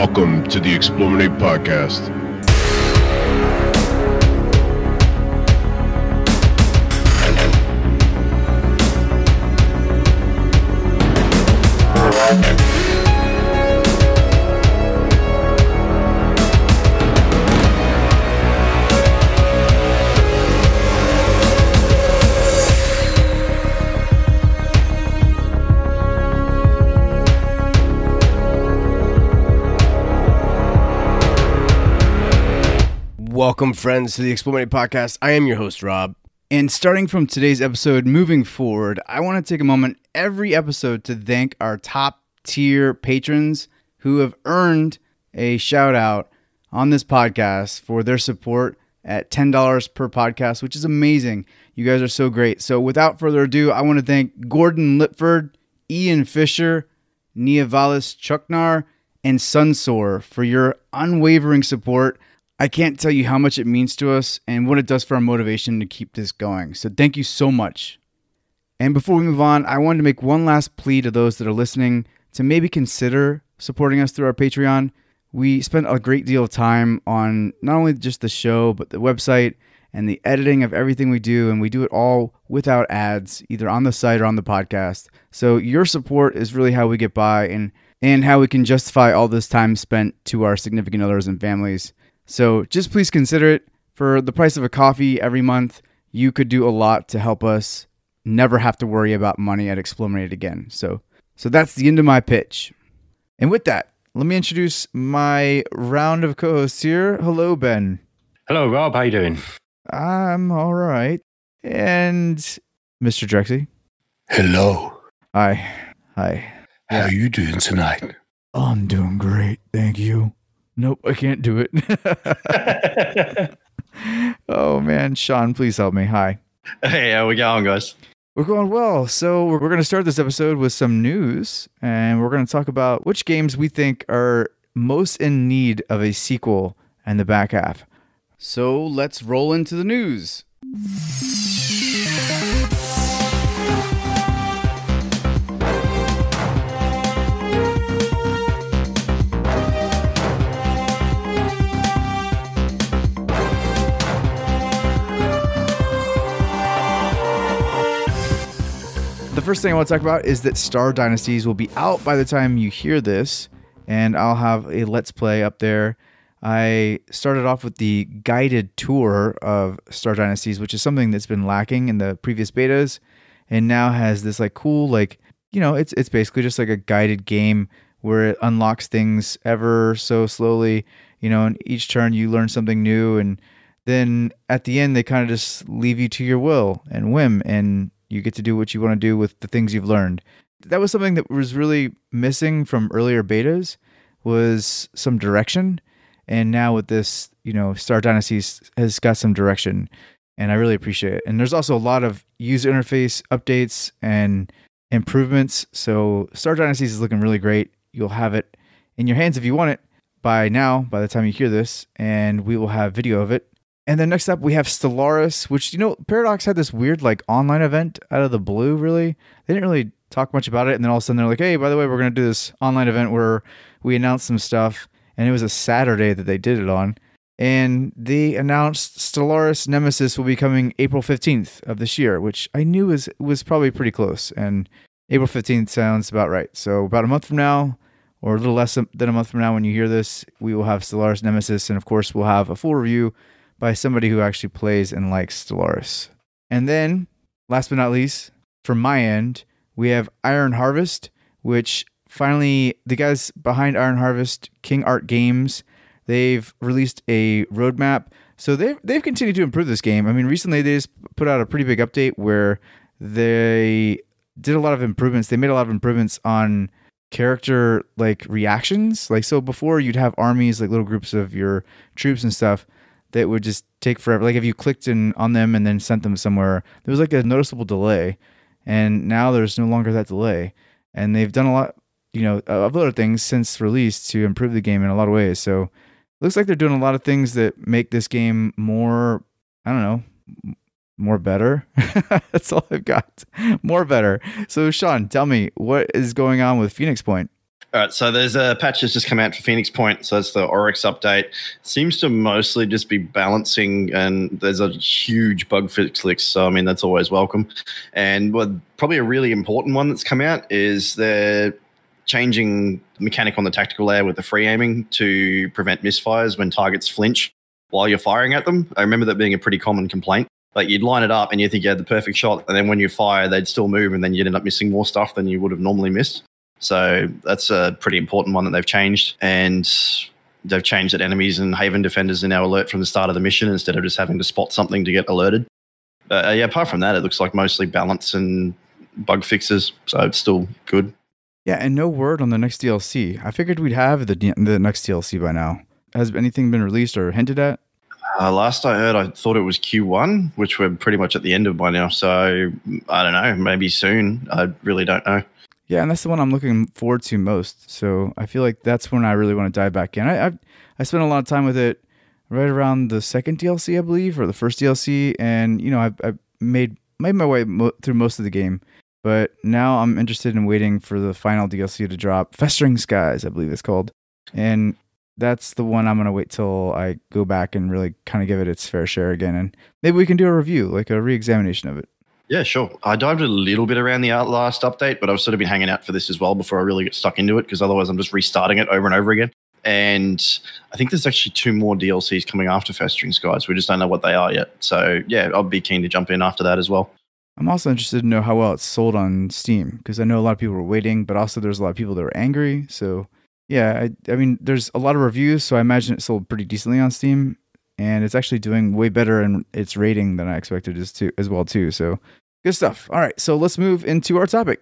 Welcome to the Explorminate Podcast. Welcome, friends, to the Explorminate Podcast. I am your host, Rob. And starting from today's episode, moving forward, I want to take a moment every episode to thank our top tier patrons who have earned a shout out on this podcast for their support at $10 per podcast, which is amazing. You guys are so great. So, without further ado, I want to thank Gordon Lipford, Ian Fisher, Niavalis Chuknar, and Sunsore for your unwavering support. I can't tell you how much it means to us and what it does for our motivation to keep this going. So thank you so much. And before we move on, I wanted to make one last plea to those that are listening to maybe consider supporting us through our Patreon. We spend a great deal of time on not only just the show, but the website and the editing of everything we do, and we do it all without ads, either on the site or on the podcast. So your support is really how we get by and and how we can justify all this time spent to our significant others and families. So just please consider it. For the price of a coffee every month, you could do a lot to help us never have to worry about money at Explorminate again. So so that's the end of my pitch. And with that, let me introduce my round of co-hosts here. Hello, Ben. Hello, Rob. How you doing? I'm all right. And Mr. Drexy. Hello. Hi. Hi. How are you doing tonight? I'm doing great. Thank you. Nope, I can't do it. oh man, Shaun, please help me. Hi. hey, how we going, guys? We're going well. So we're, we're going to start this episode with some news, and we're going to talk about which games we think are most in need of a sequel in the back half. So let's roll into the news. The first thing I want to talk about is that Star Dynasties will be out by the time you hear this, and I'll have a Let's Play up there. I started off with the guided tour of Star Dynasties, which is something that's been lacking in the previous betas, and now has this like cool like you know it's it's basically just like a guided game where it unlocks things ever so slowly. You know, and each turn you learn something new, and then at the end they kind of just leave you to your will and whim, and you get to do what you want to do with the things you've learned. That was something that was really missing from earlier betas was some direction. And now with this, you know, Star Dynasties has got some direction and I really appreciate it. And there's also a lot of user interface updates and improvements. So Star Dynasties is looking really great. You'll have it in your hands if you want it by now, by the time you hear this, and we will have video of it and then next up, we have Stellaris, which, you know, Paradox had this weird, like, online event out of the blue, really. They didn't really talk much about it. And then all of a sudden, they're like, hey, by the way, we're going to do this online event where we announce some stuff. And it was a Saturday that they did it on. And they announced Stellaris Nemesis will be coming April 15th of this year, which I knew was, was probably pretty close. And April 15th sounds about right. So, about a month from now, or a little less than a month from now, when you hear this, we will have Stellaris Nemesis. And of course, we'll have a full review by somebody who actually plays and likes Stellaris. And then, last but not least, from my end, we have Iron Harvest, which finally the guys behind Iron Harvest, King Art Games, they've released a roadmap. So they've they've continued to improve this game. I mean, recently they just put out a pretty big update where they did a lot of improvements. They made a lot of improvements on character like reactions. Like so before you'd have armies, like little groups of your troops and stuff that would just take forever. Like if you clicked in on them and then sent them somewhere, there was like a noticeable delay. And now there's no longer that delay. And they've done a lot, you know, of other things since release to improve the game in a lot of ways. So looks like they're doing a lot of things that make this game more, I don't know, more better. That's all I've got. More better. So Shaun, tell me what is going on with Phoenix Point? All right, so there's a patch that's just come out for Phoenix Point. So that's the Oryx update. Seems to mostly just be balancing, and there's a huge bug fix. So I mean, that's always welcome. And what probably a really important one that's come out is they're changing mechanic on the tactical layer with the free aiming to prevent misfires when targets flinch while you're firing at them. I remember that being a pretty common complaint. Like you'd line it up and you think you had the perfect shot, and then when you fire, they'd still move, and then you'd end up missing more stuff than you would have normally missed. So that's a pretty important one that they've changed. And they've changed that enemies and Haven defenders are now alert from the start of the mission instead of just having to spot something to get alerted. But uh, yeah, apart from that, it looks like mostly balance and bug fixes. So it's still good. Yeah, and no word on the next DLC. I figured we'd have the the next DLC by now. Has anything been released or hinted at? Uh, last I heard, I thought it was Q1, which we're pretty much at the end of by now. So I don't know, maybe soon. I really don't know. Yeah, and that's the one I'm looking forward to most. So I feel like that's when I really want to dive back in. I I've, I spent a lot of time with it right around the second DLC, I believe, or the first DLC, and you know I I made made my way mo- through most of the game. But now I'm interested in waiting for the final DLC to drop. Festering Skies, I believe it's called, and that's the one I'm gonna wait till I go back and really kind of give it its fair share again, and maybe we can do a review, like a re-examination of it. Yeah, sure. I dived a little bit around the last update, but I've sort of been hanging out for this as well before I really get stuck into it because otherwise I'm just restarting it over and over again. And I think there's actually two more DLCs coming after Festering Skies. We just don't know what they are yet. So yeah, I'll be keen to jump in after that as well. I'm also interested to know how well it's sold on Steam because I know a lot of people were waiting, but also there's a lot of people that were angry. So yeah, I, I mean, there's a lot of reviews, so I imagine it sold pretty decently on Steam, and it's actually doing way better in its rating than I expected as to as well too. So good stuff. All right, so let's move into our topic.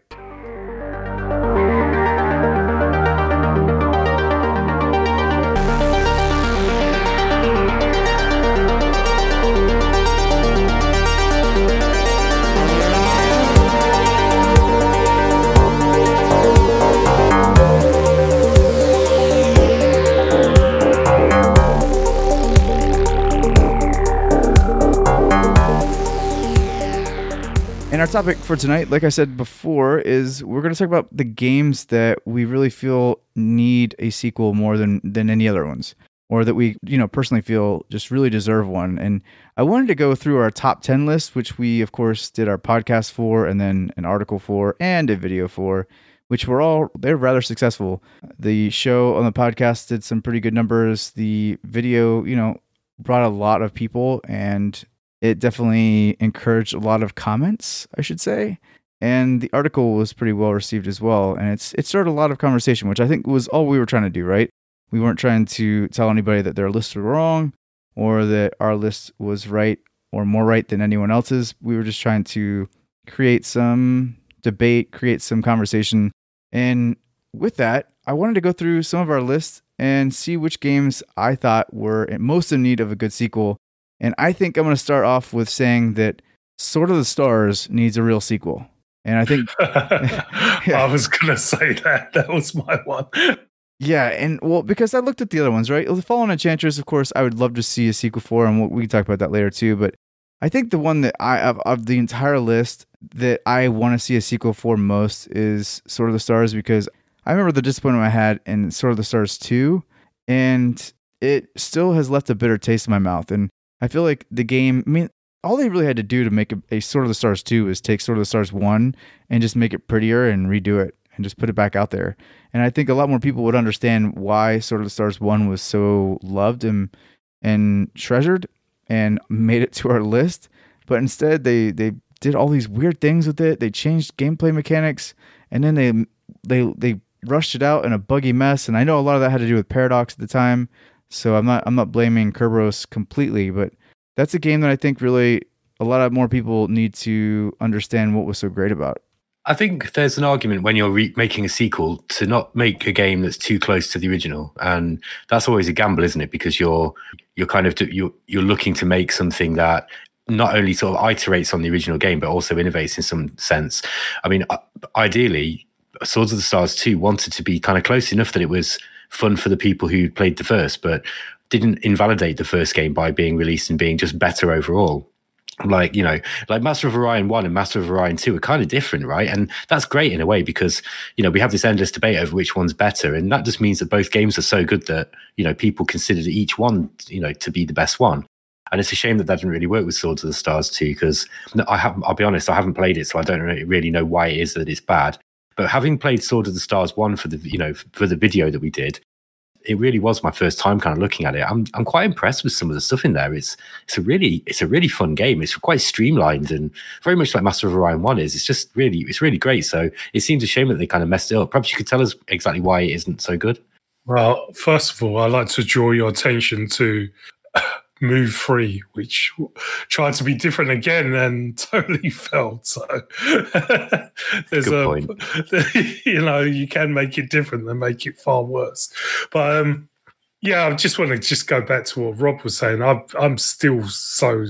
And our topic for tonight, like I said before, is we're going to talk about the games that we really feel need a sequel more than than any other ones, or that we, you know, personally feel just really deserve one. And I wanted to go through our top ten list, which we of course did our podcast for, and then an article for, and a video for, which were all they're rather successful. The show on the podcast did some pretty good numbers. The video, you know, brought a lot of people and it definitely encouraged a lot of comments, I should say. And the article was pretty well received as well. And it's it started a lot of conversation, which I think was all we were trying to do, right? We weren't trying to tell anybody that their lists were wrong or that our list was right or more right than anyone else's. We were just trying to create some debate, create some conversation. And with that, I wanted to go through some of our lists and see which games I thought were most in need of a good sequel and I think I'm going to start off with saying that Sword of the Stars needs a real sequel. And I think I was going to say that. That was my one. Yeah, and well, because I looked at the other ones, right? The Fallen Enchantress, of course, I would love to see a sequel for, and we can talk about that later too. But I think the one that I of, of the entire list that I want to see a sequel for most is Sword of the Stars because I remember the disappointment I had in Sword of the Stars 2, and it still has left a bitter taste in my mouth. And I feel like the game, I mean, all they really had to do to make a, a Sword of the Stars 2 is take Sword of the Stars 1 and just make it prettier and redo it and just put it back out there. And I think a lot more people would understand why Sword of the Stars 1 was so loved and and treasured and made it to our list. But instead they they did all these weird things with it. They changed gameplay mechanics and then they they they rushed it out in a buggy mess. And I know a lot of that had to do with Paradox at the time. So I'm not I'm not blaming Kerberos completely, but that's a game that I think really a lot of more people need to understand what was so great about. I think there's an argument when you're re- making a sequel to not make a game that's too close to the original, and that's always a gamble, isn't it? Because you're you're kind of you're you're looking to make something that not only sort of iterates on the original game but also innovates in some sense. I mean, uh, ideally, Swords of the Stars 2 wanted to be kind of close enough that it was fun for the people who played the first, but didn't invalidate the first game by being released and being just better overall. like you know like master of orion 1 and master of orion 2 are kind of different right? And that's great in a way because you know we have this endless debate over which one's better. And that just means that both games are so good that you know people consider each one you know to be the best one. And it's a shame that that didn't really work with swords of the stars 2 because i have i'll be honest i haven't played it so i don't really know why it is that it's bad but having played sword of the stars 1 for the you know for the video that we did it really was my first time kind of looking at it. I'm I'm quite impressed with some of the stuff in there. It's it's a really it's a really fun game. It's quite streamlined and very much like Master of Orion One is. It's just really it's really great. So it seems a shame that they kind of messed it up. Perhaps you could tell us exactly why it isn't so good. Well, first of all, I'd like to draw your attention to move free, which tried to be different again and totally failed. So there's Good a, point. you know, you can make it different and make it far worse. But um, yeah, I just want to just go back to what Rob was saying. I'm, I'm still so,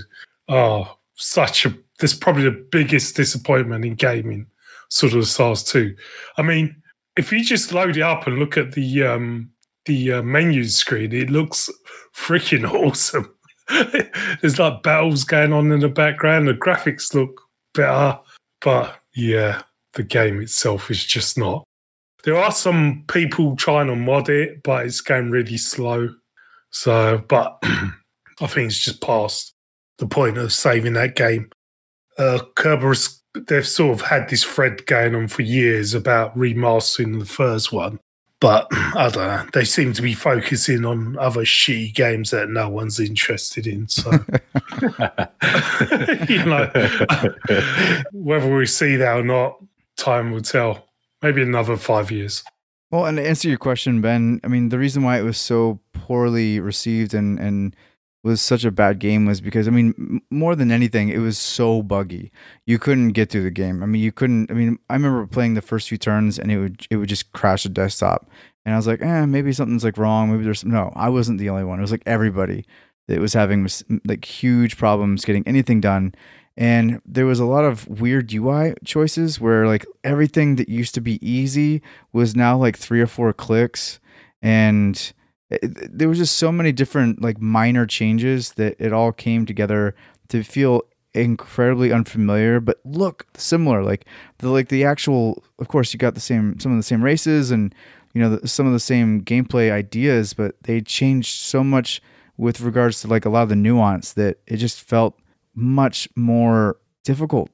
oh, such a, this is probably the biggest disappointment in gaming, Sword of Stars 2. I mean, if you just load it up and look at the, um, the uh, menu screen, it looks freaking awesome. There's like battles going on in the background. The graphics look better, but yeah, the game itself is just not. There are some people trying to mod it, but it's going really slow. So, but I think it's just past the point of saving that game. Uh, Kerberos, they've sort of had this thread going on for years about remastering the first one, but I don't know. They seem to be focusing on other shitty games that no one's interested in. So, you know, whether we see that or not, time will tell. Maybe another five years. Well, and to answer your question, Ben, I mean, the reason why it was so poorly received and and was such a bad game was because I mean, more than anything, it was so buggy. You couldn't get through the game. I mean, you couldn't. I mean, I remember playing the first few turns and it would it would just crash the desktop, and I was like, eh, maybe something's like wrong. Maybe there's no. I wasn't the only one. It was like everybody that was having like huge problems getting anything done. And there was a lot of weird UI choices where like everything that used to be easy was now like three or four clicks and it, there was just so many different like minor changes that it all came together to feel incredibly unfamiliar but look similar like the like the actual of course you got the same some of the same races and you know the, some of the same gameplay ideas but they changed so much with regards to like a lot of the nuance that it just felt much more difficult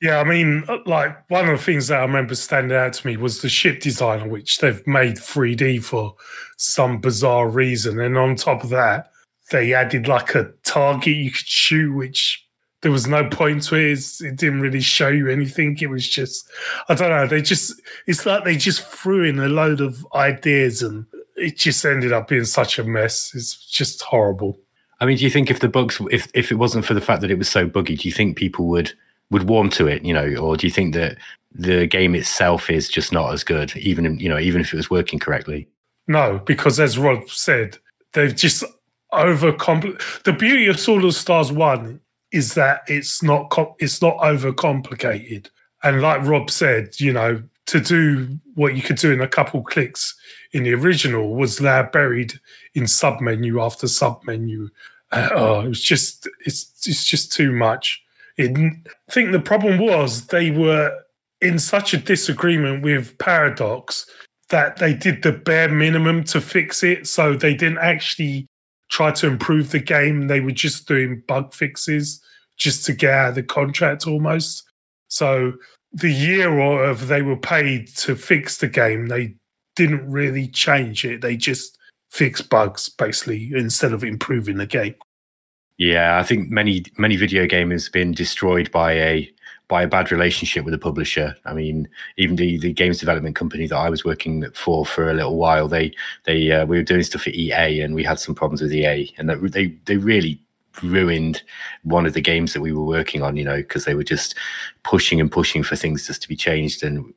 Yeah, I mean, uh, like one of the things that I remember standing out to me was the ship design, which they've made 3D for some bizarre reason. And on top of that, they added like a target you could shoot, which there was no point to it. It didn't really show you anything. It was just, I don't know. They just, it's like they just threw in a load of ideas and it just ended up being such a mess. It's just horrible. I mean, do you think if the bugs, if if it wasn't for the fact that it was so buggy, do you think people would would warm to it? You know, or do you think that the game itself is just not as good, even you know, even if it was working correctly? No, because as Rob said, they've just overcompl. The beauty of Sword of Stars One is that it's not com- it's not overcomplicated, and like Rob said, you know, to do what you could do in a couple clicks in the original was now buried in sub menu after sub menu. Uh, oh, it was just it's it's just too much. I think the problem was they were in such a disagreement with Paradox that they did the bare minimum to fix it. So they didn't actually try to improve the game. They were just doing bug fixes just to get out of the contract almost. So the year or of they were paid to fix the game, they didn't really change it. They just fixed bugs basically instead of improving the game. Yeah, I think many many video gamers have been destroyed by a by a bad relationship with a publisher. I mean, even the, the games development company that I was working for for a little while, they they uh, we were doing stuff for EA and we had some problems with EA, and that, they they really ruined one of the games that we were working on. You know, because they were just pushing and pushing for things just to be changed. And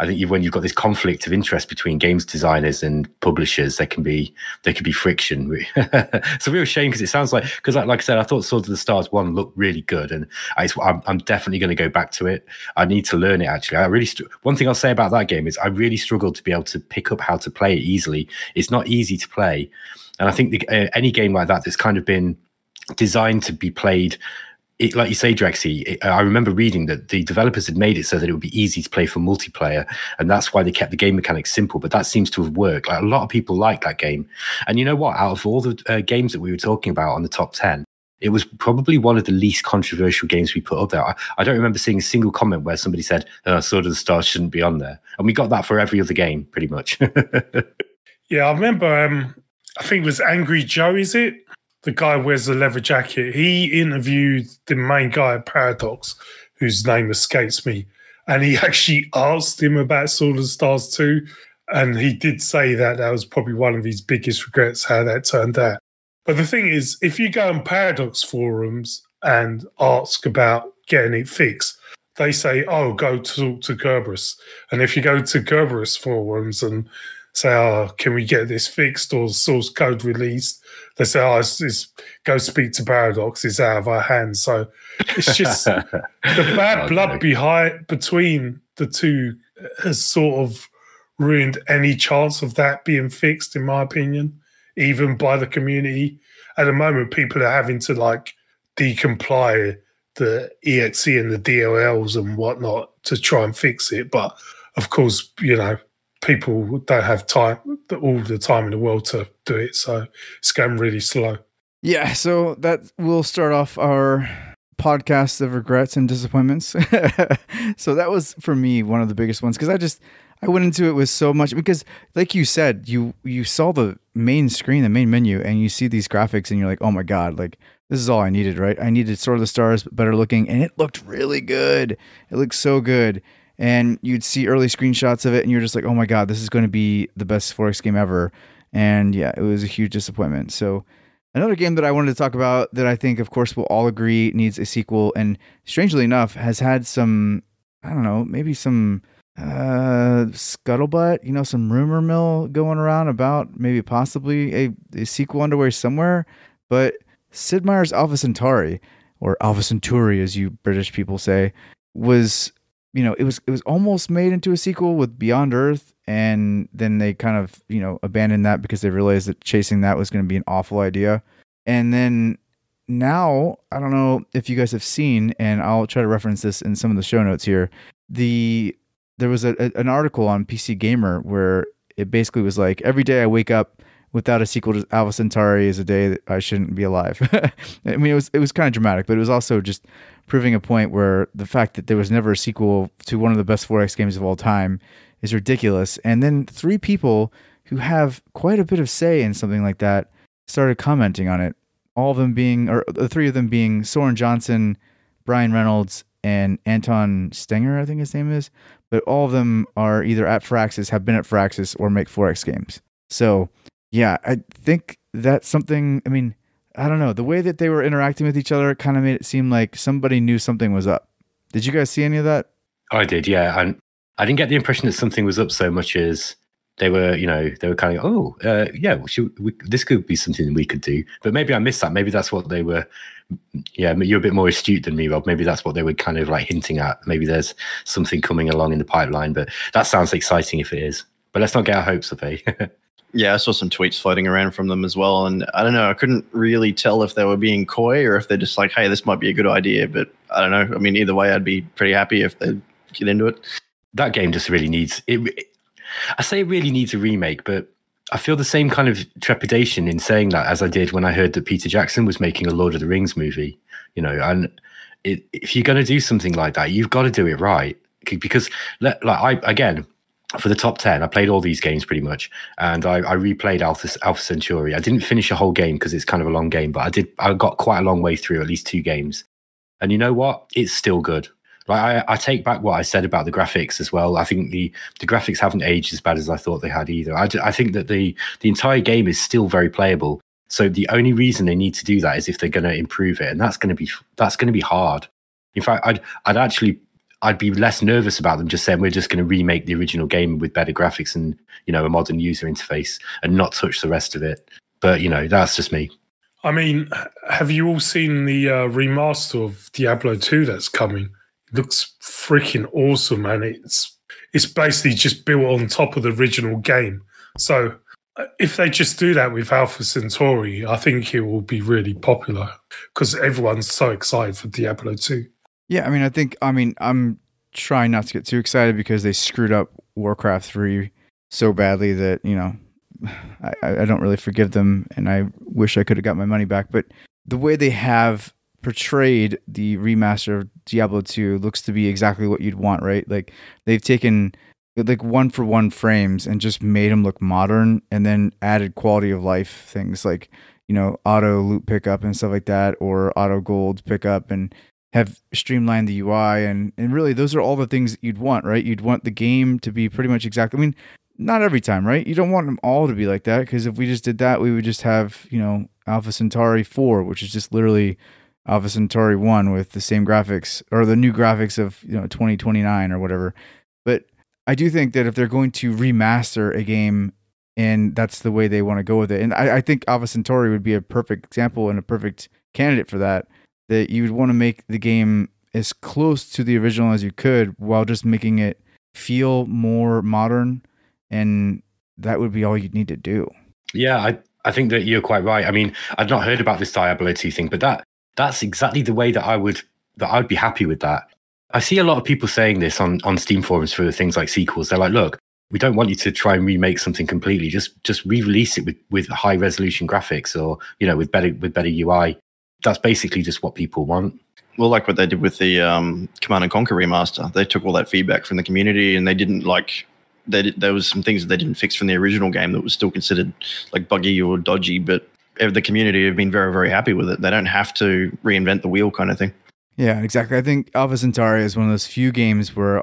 I think when you've got this conflict of interest between games designers and publishers, there can be there can be friction. it's a real shame because it sounds like because like, like I said, I thought Swords of the Stars one looked really good, and I, I'm, I'm definitely going to go back to it. I need to learn it actually. I really str- one thing I'll say about that game is I really struggled to be able to pick up how to play it easily. It's not easy to play, and I think the, uh, any game like that that's kind of been designed to be played it, like you say, Drexy, I remember reading that the developers had made it so that it would be easy to play for multiplayer, and that's why they kept the game mechanics simple. But that seems to have worked. Like a lot of people like that game, and you know what? Out of all the uh, games that we were talking about on the top ten, it was probably one of the least controversial games we put up there. I, I don't remember seeing a single comment where somebody said, oh, "Sword of the Stars shouldn't be on there," and we got that for every other game, pretty much. yeah, I remember. Um, I think it was Angry Joe. Is it the guy wears the leather jacket? He interviewed the main guy at Paradox, whose name escapes me, and he actually asked him about Sword of Stars too. And he did say that that was probably one of his biggest regrets how that turned out. But the thing is, if you go on Paradox forums and ask about getting it fixed, they say, "Oh, go talk to Kerberos." And if you go to Kerberos forums and say, "Oh, can we get this fixed or source code released?" They say, "Oh, it's, it's go speak to Paradox. It's out of our hands." So it's just the bad oh, blood behind between the two has sort of ruined any chance of that being fixed, in my opinion even by the community. At the moment, people are having to like decompile the exe and the DLLs and whatnot to try and fix it. But of course, you know, people don't have time all the time in the world to do it, so it's going really slow. Yeah, so that will start off our podcast of regrets and disappointments. so that was for me one of the biggest ones because I just I went into it with so much because, like you said, you you saw the main screen, the main menu, and you see these graphics, and you're like, oh my god, like this is all I needed, right? I needed Sword of the Stars, better looking, and it looked really good. It looked so good, and you'd see early screenshots of it, and you're just like, oh my god, this is going to be the best 4X game ever. And yeah, it was a huge disappointment. So Another game that I wanted to talk about that I think, of course, we'll all agree needs a sequel, and strangely enough, has had some, I don't know, maybe some uh, scuttlebutt, you know, some rumor mill going around about maybe possibly a, a sequel underway somewhere. But Sid Meier's Alpha Centauri, or Alpha Centauri, as you British people say, was you know it was it was almost made into a sequel with Beyond Earth, and then they kind of you know abandoned that because they realized that chasing that was going to be an awful idea. And then now I don't know if you guys have seen, and I'll try to reference this in some of the show notes here. The there was a, a, an article on PC Gamer where it basically was like every day I wake up without a sequel to Alpha Centauri is a day that I shouldn't be alive. I mean, it was it was kind of dramatic, but it was also just proving a point where the fact that there was never a sequel to one of the best 4X games of all time is ridiculous. And then three people who have quite a bit of say in something like that started commenting on it. All of them being, or the three of them being Soren Johnson, Brian Reynolds, and Anton Stenger, I think his name is but all of them are either at Firaxis, have been at Firaxis, or make 4X games. So, yeah, I think that's something. I mean, I don't know. The way that they were interacting with each other kind of made it seem like somebody knew something was up. Did you guys see any of that? I did, yeah. And I didn't get the impression that something was up so much as they were, you know, they were kind of, oh, uh, yeah, should, we, this could be something we could do. But maybe I missed that. Maybe that's what they were. Yeah, you're a bit more astute than me, Rob. Maybe that's what they were kind of like hinting at. Maybe there's something coming along in the pipeline. But that sounds exciting if it is. But let's not get our hopes up, eh? yeah, I saw some tweets floating around from them as well. And I don't know, I couldn't really tell if they were being coy or if they're just like, hey, this might be a good idea. But I don't know. I mean, either way, I'd be pretty happy if they get into it. That game just really needs it I say it really needs a remake, but I feel the same kind of trepidation in saying that as I did when I heard that Peter Jackson was making a Lord of the Rings movie. You know, and it, if you're going to do something like that, you've got to do it right because, like, I again for the top 10 i played all these games pretty much and i, I replayed alpha, alpha centauri i didn't finish a whole game because it's kind of a long game but i did i got quite a long way through at least two games and you know what it's still good like I, I, take back what I said about the graphics as well. I think the the graphics haven't aged as bad as I thought they had either. I, I think that the the entire game is still very playable. So the only reason they need to do that is if they're going to improve it, and that's going to be that's going to be hard. In fact, I'd I'd actually I'd be less nervous about them just saying we're just going to remake the original game with better graphics and you know a modern user interface and not touch the rest of it. But you know that's just me. I mean, have you all seen the uh, remaster of Diablo 2 that's coming? looks freaking awesome, and it's it's basically just built on top of the original game. So if they just do that with Alpha Centauri, I think it will be really popular because everyone's so excited for Diablo 2. Yeah, I mean, I think, I mean, I'm trying not to get too excited because they screwed up Warcraft 3 so badly that, you know, I, I don't really forgive them and I wish I could have got my money back. But the way they have portrayed the remaster of Diablo 2 looks to be exactly what you'd want, right? Like they've taken like one for one frames and just made them look modern and then added quality of life things like, you know, auto loot pickup and stuff like that or auto gold pickup and have streamlined the UI and and really those are all the things that you'd want, right? You'd want the game to be pretty much exactly I mean, not every time, right? You don't want them all to be like that because if we just did that, we would just have, you know, Alpha Centauri 4, which is just literally Alpha Centauri 1 with the same graphics or the new graphics of, you know, 2029 or whatever. But I do think that if they're going to remaster a game and that's the way they want to go with it, and I, I think Alpha Centauri would be a perfect example and a perfect candidate for that, that you would want to make the game as close to the original as you could while just making it feel more modern and that would be all you'd need to do. Yeah, I, I think that you're quite right. I mean, I'd not heard about this Diablo 2 thing, but that that's exactly the way that I would that I'd be happy with that. I see a lot of people saying this on on Steam forums for things like sequels. They're like, look, we don't want you to try and remake something completely. Just just re-release it with with high resolution graphics or you know with better with better UI. That's basically just what people want. Well, like what they did with the um, Command and Conquer remaster, they took all that feedback from the community and they didn't like they, there was some things that they didn't fix from the original game that was still considered like buggy or dodgy, but the community have been very, very happy with it. They don't have to reinvent the wheel kind of thing. Yeah, exactly. I think Alpha Centauri is one of those few games where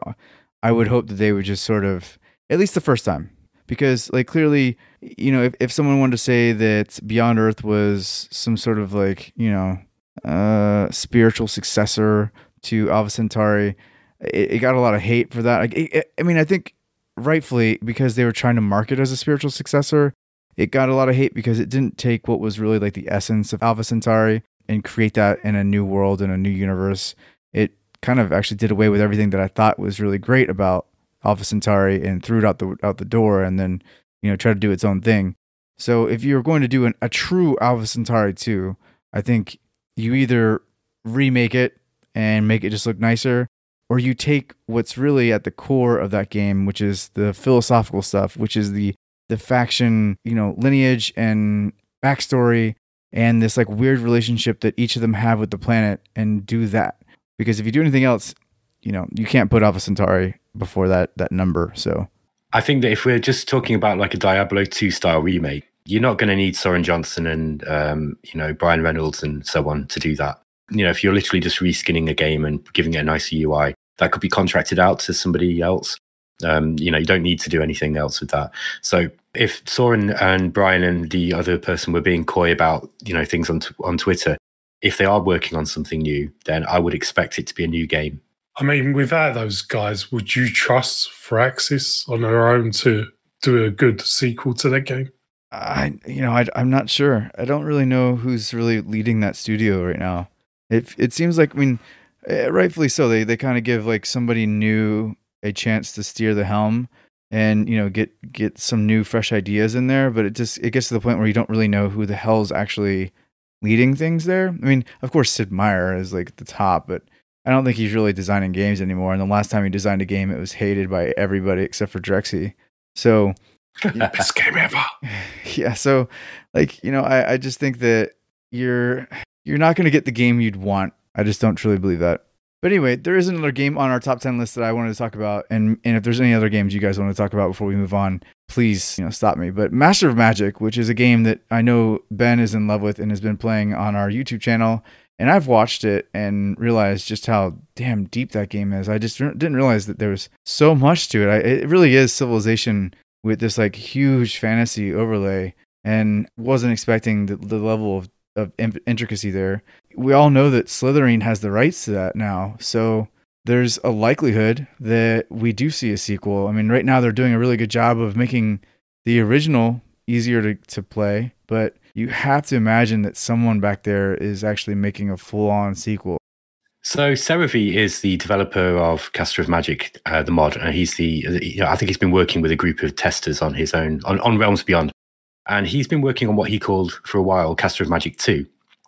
I would hope that they would just sort of, at least the first time, because like clearly, you know, if, if someone wanted to say that Beyond Earth was some sort of like, you know, uh, spiritual successor to Alpha Centauri, it, it got a lot of hate for that. Like, it, I mean, I think rightfully because they were trying to market as a spiritual successor. It got a lot of hate because it didn't take what was really like the essence of Alpha Centauri and create that in a new world in a new universe. It kind of actually did away with everything that I thought was really great about Alpha Centauri and threw it out the out the door and then you know tried to do its own thing. So if you're going to do an, a true Alpha Centauri 2, I think you either remake it and make it just look nicer or you take what's really at the core of that game, which is the philosophical stuff, which is the the faction, you know, lineage and backstory and this like weird relationship that each of them have with the planet and do that. Because if you do anything else, you know, you can't put Alpha Centauri before that that number. So I think that if we're just talking about like a Diablo 2 style remake, you're not going to need Soren Johnson and um, you know Brian Reynolds and so on to do that. You know, if you're literally just reskinning a game and giving it a nicer UI, that could be contracted out to somebody else. Um, you know, you don't need to do anything else with that. So if Soren and Brian and the other person were being coy about, you know, things on t- on Twitter, if they are working on something new, then I would expect it to be a new game. I mean, without those guys, would you trust Firaxis on their own to do a good sequel to that game? I, you know, I, I'm not sure. I don't really know who's really leading that studio right now. It it seems like I mean uh, rightfully so. They they kind of give like somebody new a chance to steer the helm and you know get get some new fresh ideas in there. But it just it gets to the point where you don't really know who the hell's actually leading things there. I mean, of course, Sid Meier is like the top, but I don't think he's really designing games anymore. And the last time he designed a game, it was hated by everybody except for Drexy. So best game ever. Yeah. So like you know, I I just think that you're you're not going to get the game you'd want I just don't truly believe that. But anyway, there is another game on our top 10 list that I wanted to talk about. And, and if there's any other games you guys want to talk about before we move on, please, you know, stop me. But Master of Magic, which is a game that I know Ben is in love with and has been playing on our YouTube channel. And I've watched it and realized just how damn deep that game is. I just didn't realize that there was so much to it. I, it really is Civilization with this like huge fantasy overlay and wasn't expecting the, the level of of intricacy there. We all know that Slitherine has the rights to that now. So there's a likelihood that we do see a sequel. I mean, right now they're doing a really good job of making the original easier to, to play, but you have to imagine that someone back there is actually making a full on sequel. So Seravy is the developer of Caster of Magic, uh, the mod, and he's the. You know, I think he's been working with a group of testers on his own on, on Realms Beyond, and he's been working on what he called for a while Caster of Magic 2,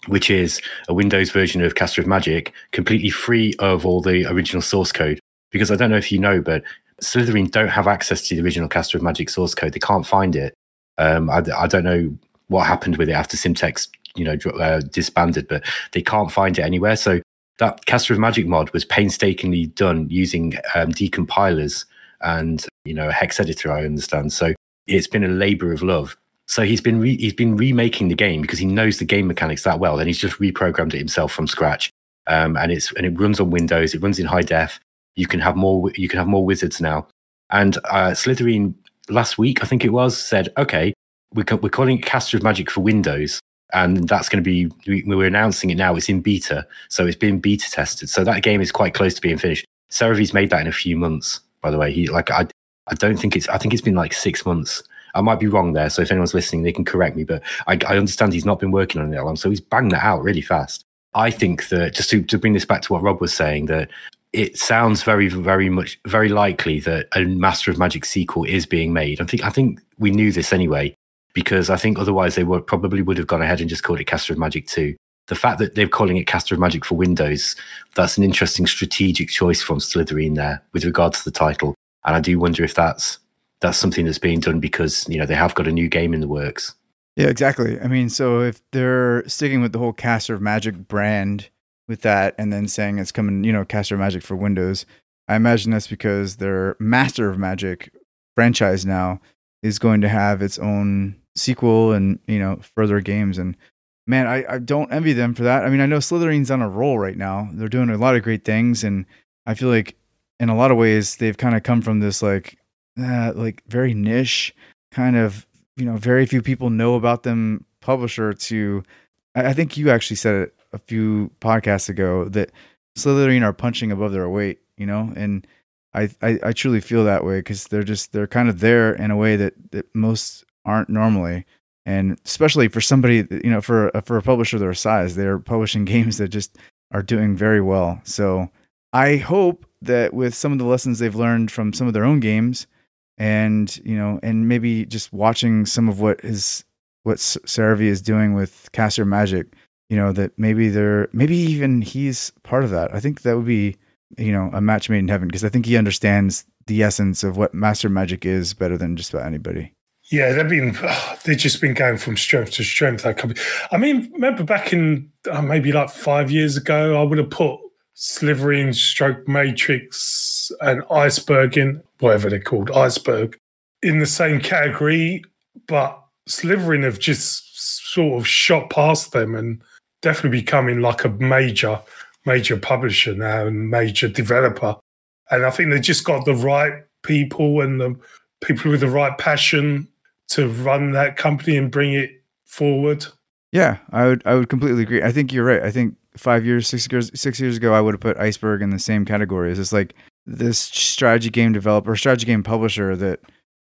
which is a Windows version of Caster of Magic, completely free of all the original source code. Because I don't know if you know, but Slitherine don't have access to the original Caster of Magic source code. They can't find it. Um, I, I, don't know what happened with it after Simtex, you know, uh, disbanded, but they can't find it anywhere. So that Caster of Magic mod was painstakingly done using um, decompilers and you know a hex editor. I understand. So it's been a labor of love. So he's been re- he's been remaking the game because he knows the game mechanics that well, and he's just reprogrammed it himself from scratch. Um, and it's and it runs on Windows. It runs in high def. You can have more. You can have more wizards now. And uh, Slitherine last week, I think it was, said, "Okay, we're, calling it Caster of Magic for Windows." and that's going to be we, we're announcing it now. It's in beta, so it's been beta tested. So that game is quite close to being finished. Seravy's made that in a few months, by the way. He like I I don't think it's I think it's been like six months. I might be wrong there. So if anyone's listening, they can correct me. But I, I understand he's not been working on it that long. So he's banged that out really fast. I think that just to, to bring this back to what Rob was saying, that it sounds very, very much, very likely that a Master of Magic sequel is being made. I think, I think we knew this anyway, because I think otherwise they would probably would have gone ahead and just called it Caster of Magic 2. The fact that they're calling it Caster of Magic for Windows, that's an interesting strategic choice from Slitherine there with regard to the title. And I do wonder if that's that's something that's being done because you know they have got a new game in the works. Yeah, exactly. I mean, so if they're sticking with the whole Caster of Magic brand with that, and then saying it's coming, you know, Caster of Magic for Windows, I imagine that's because their Master of Magic franchise now is going to have its own sequel and you know further games. And man I, I don't envy them for that. I mean i know slitherine's on a roll right now. They're doing a lot of great things. And i feel like in a lot of ways they've kind of come from this like uh, like very niche kind of you know very few people know about them publisher to I, think you actually said it a few podcasts ago that slytherin are punching above their weight you know? And I, I, I truly feel that way because they're just they're kind of there in a way that, that most aren't normally. And especially for somebody you know for a, for a publisher their size they're publishing games that just are doing very well. So i hope that with some of the lessons they've learned from some of their own games and you know and maybe just watching some of what is what Seravy is doing with Caster Magic you know that maybe they're maybe even he's part of that. I think that would be you know a match made in heaven because i think he understands the essence of what master magic is better than just about anybody yeah, they've been they've just been going from strength to strength. That company. I mean, remember back in uh, maybe like five years ago, I would have put Slitherine, Stroke Matrix, and Iceberg in whatever they're called, Iceberg, in the same category. But Slitherine have just sort of shot past them and definitely becoming like a major, major publisher now and major developer. And I think they just got the right people and the people with the right passion to run that company and bring it forward. Yeah, I would I would completely agree. I think you're right. I think five years, six years, six years ago, I would have put Iceberg in the same category. It's just like this strategy game developer, strategy game publisher that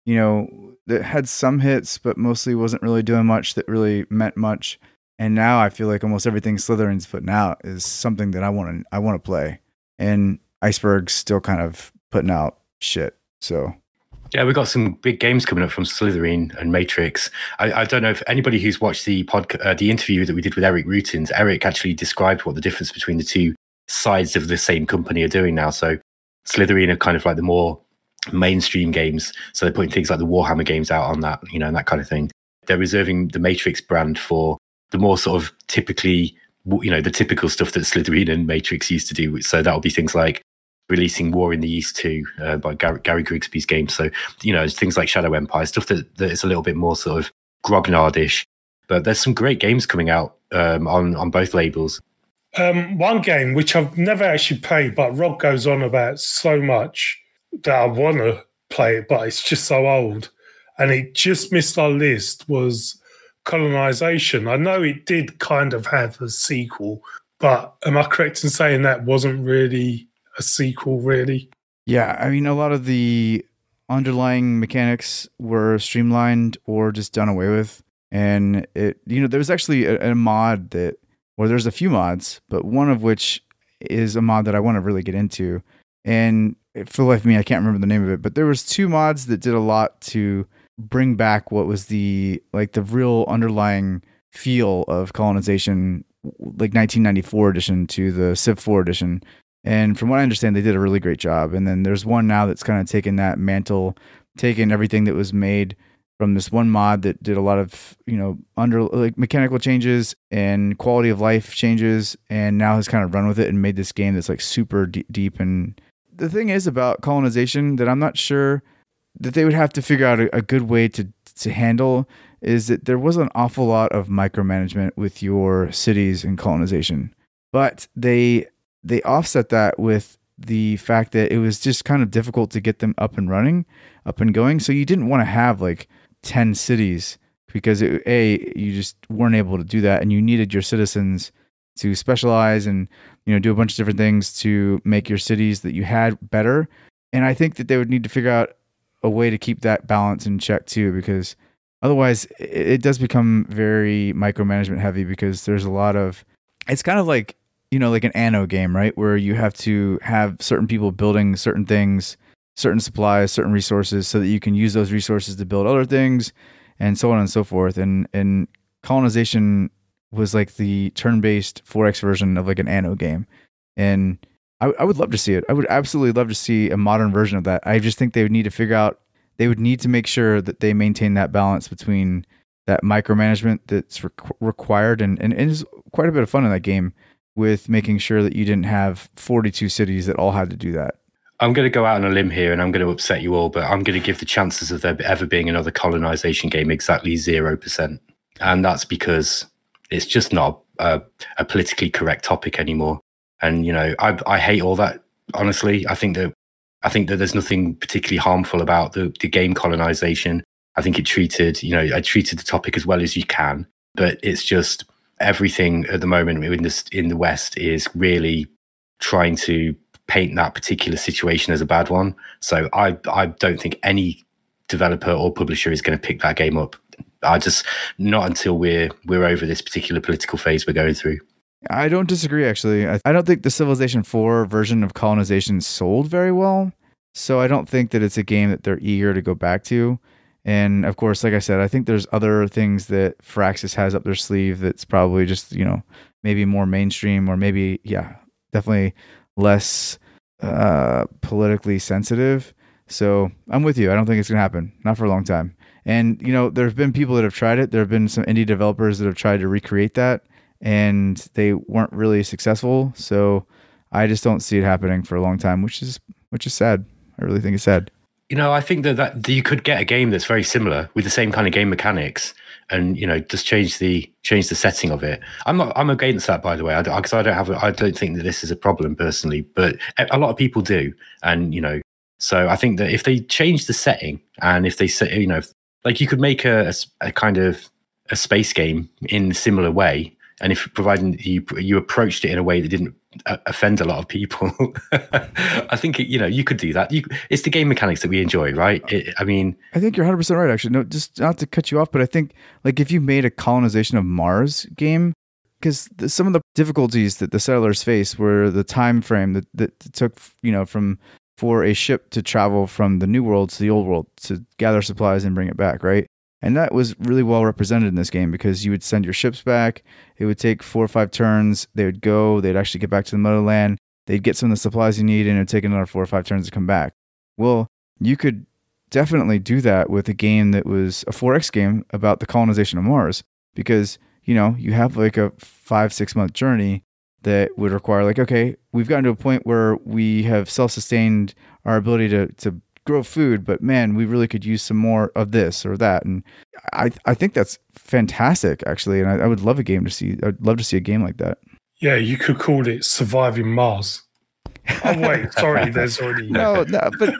you know that had some hits, but mostly wasn't really doing much that really meant much. And now I feel like almost everything Slitherine's putting out is something that I want to I want to play. And Iceberg's still kind of putting out shit. So yeah, we've got some big games coming up from Slitherine and Matrix. I, I don't know if anybody who's watched the pod, uh, the interview that we did with Erik Rutins, Eric actually described what the difference between the two sides of the same company are doing now. So Slitherine are kind of like the more mainstream games. So they're putting things like the Warhammer games out on that, you know, and that kind of thing. They're reserving the Matrix brand for the more sort of typically, you know, the typical stuff that Slitherine and Matrix used to do. So that'll be things like releasing War in the East 2 uh, by Gary, Gary Grigsby's game. So, you know, things like Shadow Empire, stuff that, that is a little bit more sort of grognardish. But there's some great games coming out um, on, on both labels. Um, one game which I've never actually played, but Rob goes on about so much that I want to play it, but it's just so old. And it just missed our list was Colonization. I know it did kind of have a sequel, but am I correct in saying that wasn't really a sequel, really. Yeah, I mean, a lot of the underlying mechanics were streamlined or just done away with. And it, you know, there was actually a, a mod that, or there's a few mods, but one of which is a mod that I want to really get into. And for the life of me, I can't remember the name of it, but there was two mods that did a lot to bring back what was the like the real underlying feel of colonization like 1994 edition to the Civ 4 edition. And from what I understand, they did a really great job. And then there's one now that's kind of taken that mantle, taken everything that was made from this one mod that did a lot of you know under like mechanical changes and quality of life changes, and now has kind of run with it and made this game that's like super d- deep. And the thing is about colonization that I'm not sure that they would have to figure out a, a good way to to handle is that there was an awful lot of micromanagement with your cities and colonization, but they they offset that with the fact that it was just kind of difficult to get them up and running, up and going. So you didn't want to have like 10 cities because it, a you just weren't able to do that and you needed your citizens to specialize and you know do a bunch of different things to make your cities that you had better and i think that they would need to figure out a way to keep that balance in check too because otherwise it, it does become very micromanagement heavy because there's a lot of it's kind of like you know like an anno game right where you have to have certain people building certain things certain supplies, certain resources, so that you can use those resources to build other things, and so on and so forth. And and colonization was like the turn-based 4X version of like an Anno game, and I, I would love to see it. I would absolutely love to see a modern version of that. I just think they would need to figure out. They would need to make sure that they maintain that balance between that micromanagement that's re- required and, and it is quite a bit of fun in that game with making sure that you didn't have 42 cities that all had to do that I'm going to go out on a limb here and I'm going to upset you all, but I'm going to give the chances of there ever being another colonization game exactly 0%. And that's because it's just not a, a politically correct topic anymore. And, you know, I, I hate all that, honestly. I think that I think that there's nothing particularly harmful about the, the game colonization. I think it treated, you know, I treated the topic as well as you can, but it's just everything at the moment in this in the West is really trying to paint that particular situation as a bad one. So I I don't think any developer or publisher is going to pick that game up. I just not until we're we're over this particular political phase we're going through. I don't disagree actually. I, I don't think the Civilization 4 version of colonization sold very well. So I don't think that it's a game that they're eager to go back to. And of course, like I said, I think there's other things that Firaxis has up their sleeve that's probably just, you know, maybe more mainstream or maybe, yeah, definitely less uh, politically sensitive. So I'm with you. I don't think it's going to happen. Not for a long time. And, you know, there have been people that have tried it. There have been some indie developers that have tried to recreate that and they weren't really successful. So I just don't see it happening for a long time, which is which is sad. I really think it's sad. You know, I think that, that you could get a game that's very similar with the same kind of game mechanics and you know just change the change the setting of it. I'm not I'm against that by the way, because I, I, don't have I don't think that this is a problem personally, but a lot of people do, and you know, so I think that if they change the setting and if they say you know like you could make a, a, a kind of a space game in a similar way, and if providing you you approached it in a way that didn't offend a lot of people. I think you know you could do that. You, it's the game mechanics that we enjoy, right? It, I mean, I think you're 100 percent right. Actually, no, just not to cut you off, but I think like if you made a colonization of Mars game, because some of the difficulties that the settlers face were the time frame that that took you know from for a ship to travel from the new world to the old world to gather supplies and bring it back, right? And that was really well represented in this game because you would send your ships back. It would take four or five turns. They would go. They'd actually get back to the motherland. They'd get some of the supplies you need, and it would take another four or five turns to come back. Well, you could definitely do that with a game that was a 4X game about the colonization of Mars because, you know, you have like a five, six month journey that would require, like, okay, we've gotten to a point where we have self sustained our ability to, to grow food, but man, we really could use some more of this or that. And I I think that's fantastic actually, and I, I would love a game to see. I'd love to see a game like that. Yeah, you could call it Surviving Mars. Oh wait, sorry. There's already no, no but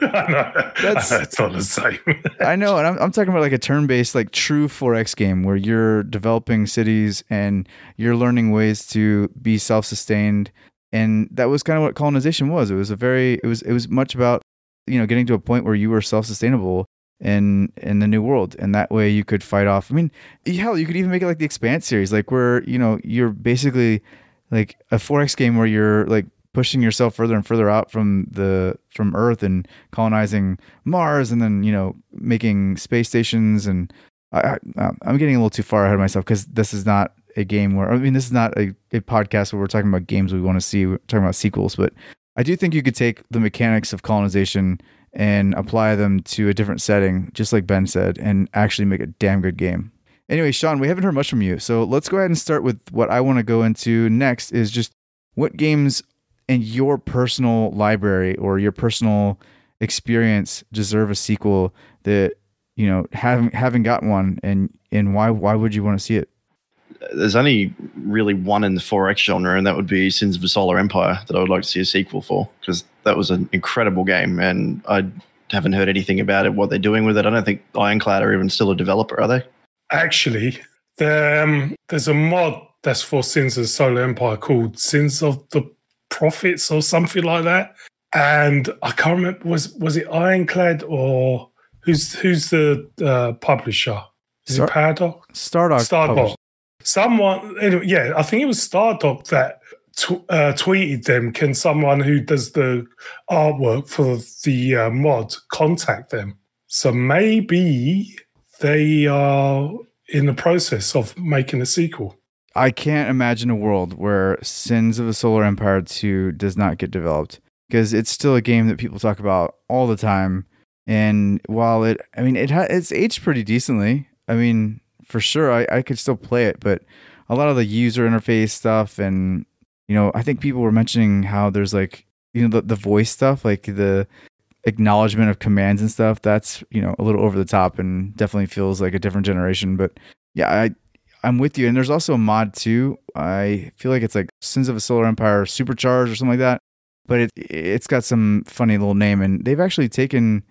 that's that's not the same. I know, and I'm, I'm talking about like a turn-based, like true 4X game where you're developing cities and you're learning ways to be self-sustained, and that was kind of what colonization was. It was a very, it was, it was much about you know getting to a point where you were self-sustainable in in the new world and that way you could fight off i mean hell you could even make it like the expanse series like where you know you're basically like a 4x game where you're like pushing yourself further and further out from the from Earth and colonizing Mars, and then you know making space stations. And I, I, I'm getting a little too far ahead of myself because this is not a game where I mean this is not a, a podcast where we're talking about games we want to see. We're talking about sequels, but I do think you could take the mechanics of colonization and apply them to a different setting, just like Ben said, and actually make a damn good game. Anyway, Shaun, we haven't heard much from you. So let's go ahead and start with what I want to go into next is just what games in your personal library or your personal experience deserve a sequel that, you know, haven't haven't got one and and why why would you want to see it? There's only really one in the 4X genre, and that would be Sins of a Solar Empire that I would like to see a sequel for because that was an incredible game, and I haven't heard anything about it, what they're doing with it. I don't think Ironclad are even still a developer, are they? Actually, there, um, there's a mod that's for Sins of the Solar Empire called Sins of the Prophets or something like that. And I can't remember was was it Ironclad or who's who's the uh, publisher? Is Star- it Paradox? Stardog. Stardock. Someone, anyway, yeah, I think it was Stardock that tw- uh, tweeted them. Can someone who does the artwork for the uh, mod contact them? So maybe they are in the process of making a sequel. I can't imagine a world where Sins of the Solar Empire 2 does not get developed because it's still a game that people talk about all the time. And while it, I mean, it ha- it's aged pretty decently. I mean, for sure, I, I could still play it, but a lot of the user interface stuff and, you know, I think people were mentioning how there's like, you know, the, the voice stuff, like the acknowledgement of commands and stuff. That's, you know, a little over the top and definitely feels like a different generation. But yeah, I, I'm with you. And there's also a mod too. I feel like it's like Sins of a Solar Empire Supercharged or something like that. But it it's got some funny little name, and they've actually taken,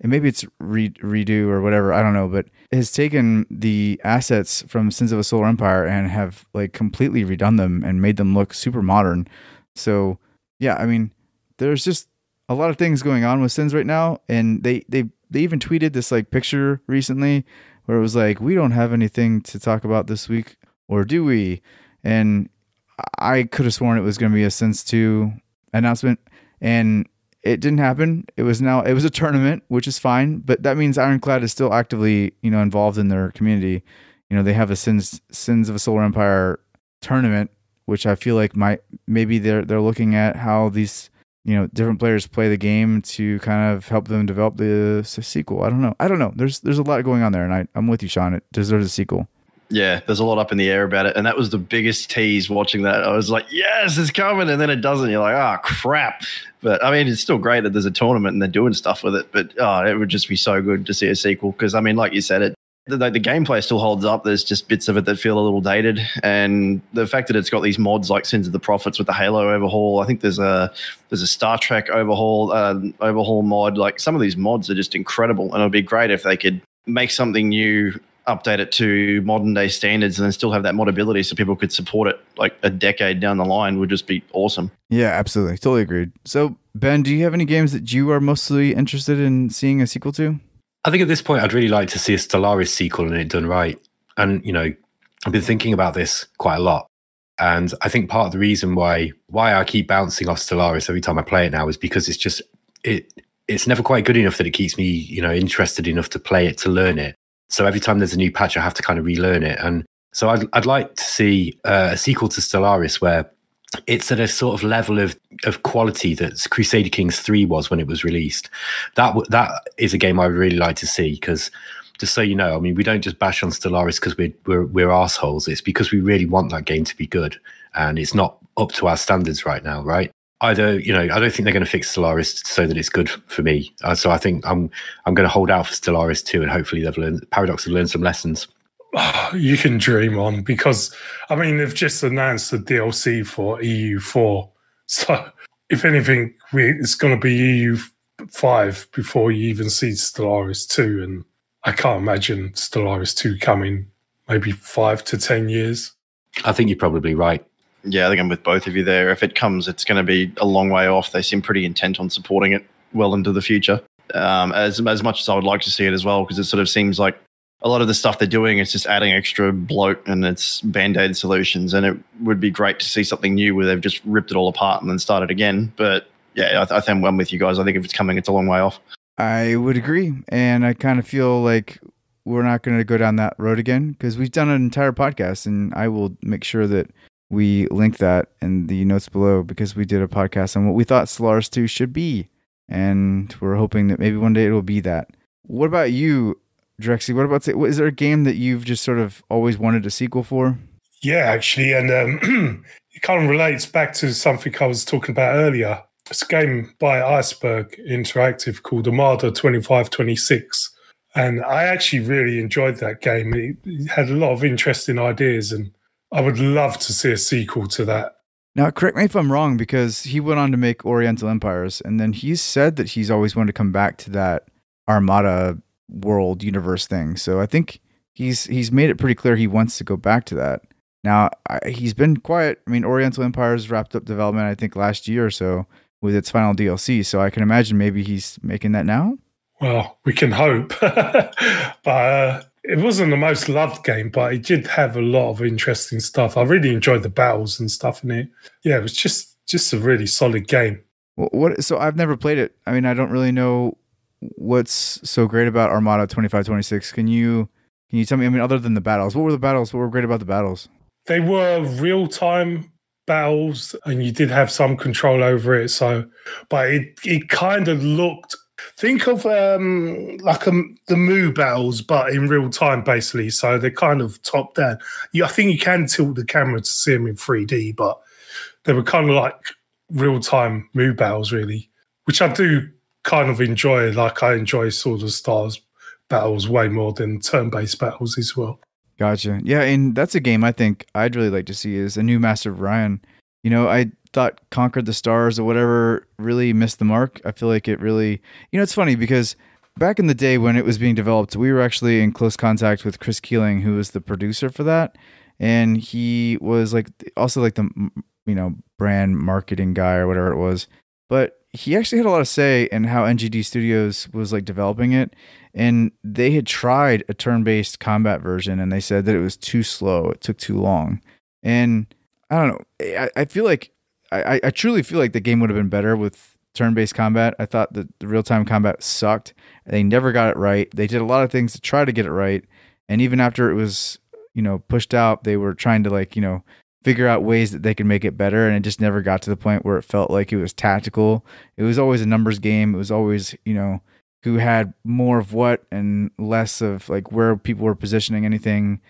and maybe it's re- redo or whatever. I don't know, but has taken the assets from Sins of a Solar Empire and have like completely redone them and made them look super modern. So yeah, I mean, there's just a lot of things going on with Sins right now, and they they they even tweeted this like picture recently where it was like, we don't have anything to talk about this week, or do we? And I could have sworn it was going to be a Sins 2 announcement, and it didn't happen. It was now, it was a tournament, which is fine, but that means Ironclad is still actively, you know, involved in their community. You know, they have a Sins, Sins of a Solar Empire tournament, which I feel like might, maybe they're, they're looking at how these, you know different players play the game to kind of help them develop the sequel. I don't know. I don't know. There's there's a lot going on there, and I I'm with you, Shaun. It deserves a sequel. Yeah, there's a lot up in the air about it, and that was the biggest tease watching that. I was like, "Yes, it's coming," and then it doesn't. You're like, "Oh crap!" But I mean, it's still great that there's a tournament and they're doing stuff with it. But oh, it would just be so good to see a sequel because I mean, like you said, it the, the gameplay still holds up. There's just bits of it that feel a little dated, and the fact that it's got these mods like Sins of the Prophets with the Halo overhaul. I think there's a there's a Star Trek overhaul uh, overhaul mod. Like some of these mods are just incredible, and it would be great if they could make something new update it to modern day standards and then still have that modability so people could support it like a decade down the line would just be awesome. Yeah, absolutely, totally agreed. So Ben, do you have any games that you are mostly interested in seeing a sequel to? I think at this point, I'd really like to see a Stellaris sequel and it done right. And you know, I've been thinking about this quite a lot, and I think part of the reason why why I keep bouncing off Stellaris every time I play it now is because it's just it it's never quite good enough that it keeps me you know interested enough to play it to learn it. So every time there's a new patch, I have to kind of relearn it. And so I'd I'd like to see uh, a sequel to Stellaris where it's at a sort of level of of quality that Crusader Kings three was when it was released. That w- that is a game I would really like to see because just so you know, I mean, we don't just bash on Stellaris because we're we're we're assholes. It's because we really want that game to be good, and it's not up to our standards right now, right? Either you know, I don't think they're going to fix Stellaris so that it's good for me. Uh, so I think I'm I'm going to hold out for Stellaris 2, and hopefully they've learned Paradox have learned some lessons. you can dream on because I mean they've just announced the DLC for EU4. So if anything, we, it's going to be EU5 before you even see Stellaris 2, and I can't imagine Stellaris 2 coming maybe five to ten years. I think you're probably right. Yeah, I think I'm with both of you there. If it comes, it's going to be a long way off. They seem pretty intent on supporting it well into the future. Um, as as much as I would like to see it as well, because it sort of seems like a lot of the stuff they're doing is just adding extra bloat and it's band-aid solutions and it would be great to see something new where they've just ripped it all apart and then started again but yeah i, th- I think i'm with you guys i think if it's coming it's a long way off I would agree, and I kind of feel like we're not going to go down that road again because we've done an entire podcast, and I will make sure that we link that in the notes below because we did a podcast on what we thought Stellaris 2 should be, and we're hoping that maybe one day it will be that. What about you, Drexy? What about is there a game that you've just sort of always wanted a sequel for? Yeah, actually, and um, it kind of relates back to something I was talking about earlier. It's a game by Iceberg Interactive called Armada 2526. And I actually really enjoyed that game. It, it had a lot of interesting ideas, and I would love to see a sequel to that. Now, correct me if I'm wrong, because he went on to make Oriental Empires, and then he said that he's always wanted to come back to that Armada world universe thing. So I think he's he's made it pretty clear he wants to go back to that. Now I, he's been quiet. I mean, Oriental Empires wrapped up development I think last year or so with its final DLC. So I can imagine maybe he's making that now. Well, we can hope. but uh, it wasn't the most loved game, but it did have a lot of interesting stuff. I really enjoyed the battles and stuff in it. Yeah, it was just just a really solid game. Well, what? So I've never played it. I mean, I don't really know what's so great about Armada twenty five twenty six. Can you can you tell me? I mean, other than the battles, what were the battles? What were great about the battles? They were real time battles, and you did have some control over it. So, but it it kind of looked Think of um, like a, the Moo battles, but in real time, basically. So they're kind of top down. You, I think you can tilt the camera to see them in 3D, but they were kind of like real time Moo battles, really, which I do kind of enjoy. Like I enjoy Sword of Stars battles way more than turn based battles as well. Gotcha. Yeah, and that's a game I think I'd really like to see is a new Master of Orion. You know, I thought Conquer the Stars or whatever really missed the mark. I feel like it really, you know, it's funny because back in the day when it was being developed, we were actually in close contact with Chris Keeling, who was the producer for that, and he was like also like the you know brand marketing guy or whatever it was. But he actually had a lot of say in how NGD Studios was like developing it, and they had tried a turn-based combat version, and they said that it was too slow, it took too long, and I don't know. I, I feel like I, I truly feel like the game would have been better with turn-based combat. I thought that the real-time combat sucked. They never got it right. They did a lot of things to try to get it right, and even after it was you know pushed out, they were trying to like you know figure out ways that they could make it better, and it just never got to the point where it felt like it was tactical. It was always a numbers game. It was always you know who had more of what and less of like where people were positioning anything.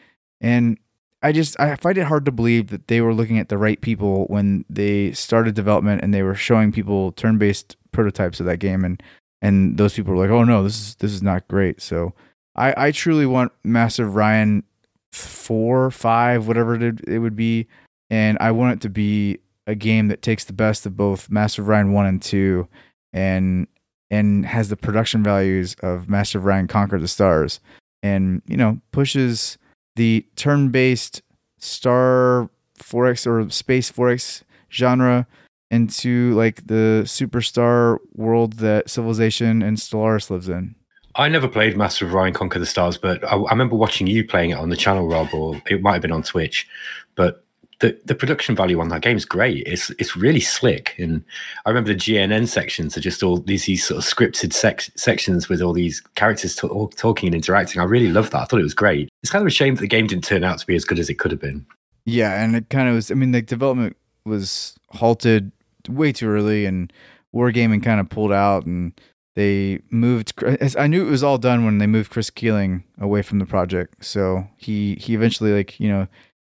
And I just I find it hard to believe that they were looking at the right people when they started development and they were showing people turn-based prototypes of that game and and those people were like, "Oh no, this is this is not great." So I I truly want Master of Orion 4, 5, whatever it, would be, and I want it to be a game that takes the best of both Master of Orion 1 and 2 and and has the production values of Master of Orion Conquer the Stars and you know pushes the turn-based star 4x or space 4x genre into like the superstar world that civilization and stellaris lives in. I never played master of orion conquer the stars but I, I remember watching you playing it on the channel rob or it might have been on twitch but the, the production value on that game is great. It's it's really slick, and I remember the GNN sections are just all these these sort of scripted sec- sections with all these characters to- talking and interacting. I really loved that. I thought it was great. It's kind of a shame that the game didn't turn out to be as good as it could have been. Yeah, and it kind of was. I mean, the development was halted way too early, and Wargaming kind of pulled out, and they moved. I knew it was all done when they moved Chris Keeling away from the project. So he he eventually like you know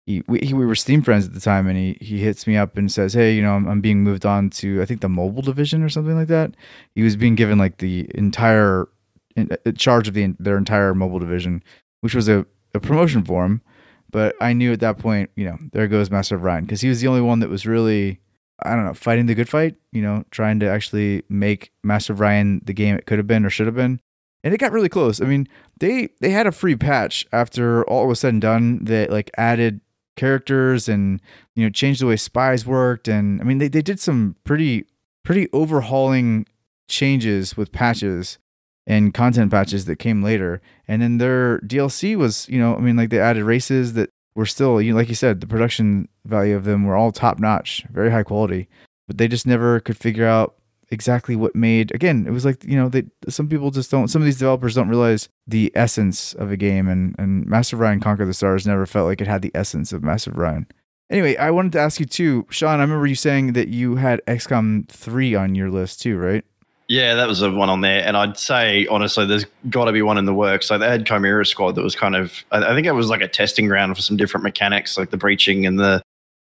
he we, he, we were Steam friends at the time, and he he hits me up and says, "Hey, you know, I'm, I'm being moved on to I think the mobile division or something like that." He was being given like the entire in, uh, charge of the their entire mobile division, which was a, a promotion for him. But I knew at that point, you know, there goes Master of Orion because he was the only one that was really, I don't know, fighting the good fight. You know, trying to actually make Master of Orion the game it could have been or should have been and it got really close. I mean, they they had a free patch after all was said and done that like added characters and you know changed the way spies worked and i mean they, they did some pretty pretty overhauling changes with patches and content patches that came later. And then their DLC was, you know, I mean, like they added races that were still, you know, like you said, the production value of them were all top notch, very high quality, but they just never could figure out exactly what made again it was like you know they some people just don't some of these developers don't realize the essence of a game and and master of orion conquer the stars never felt like it had the essence of master of orion anyway i wanted to ask you too shaun i remember you saying that you had xcom 3 on your list too right Yeah, that was the one on there, and I'd say honestly, there's got to be one in the works. So they had Chimera Squad that was kind of, I think it was like a testing ground for some different mechanics, like the breaching and the.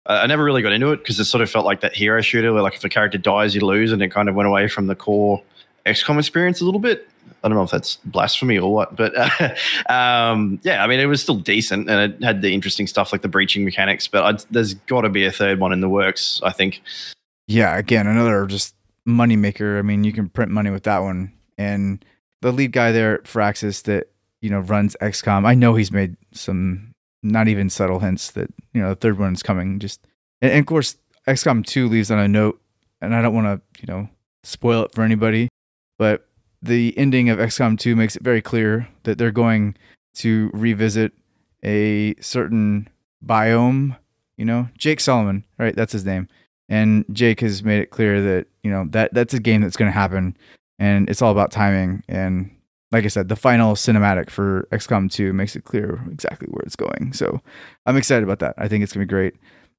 I never really got into it because it sort of felt like that hero shooter, where like if a character dies, you lose, and it kind of went away from the core XCOM experience a little bit. I don't know if that's blasphemy or what, but uh, um, yeah, I mean, it was still decent, and it had the interesting stuff like the breaching mechanics. But I'd, there's got to be a third one in the works, I think. Yeah, again, another just money maker. I mean, you can print money with that one. And the lead guy there at Firaxis that, you know, runs XCOM, I know he's made some not even subtle hints that, you know, the third one's coming. Just and, and of course XCOM 2 leaves on a note, and I don't want to, you know, spoil it for anybody, but the ending of XCOM 2 makes it very clear that they're going to revisit a certain biome, you know, Jake Solomon, right? That's his name and Jake has made it clear that you know that that's a game that's going to happen, and it's all about timing. And like I said, the final cinematic for XCOM 2 makes it clear exactly where it's going. So I'm excited about that. I think it's to be great.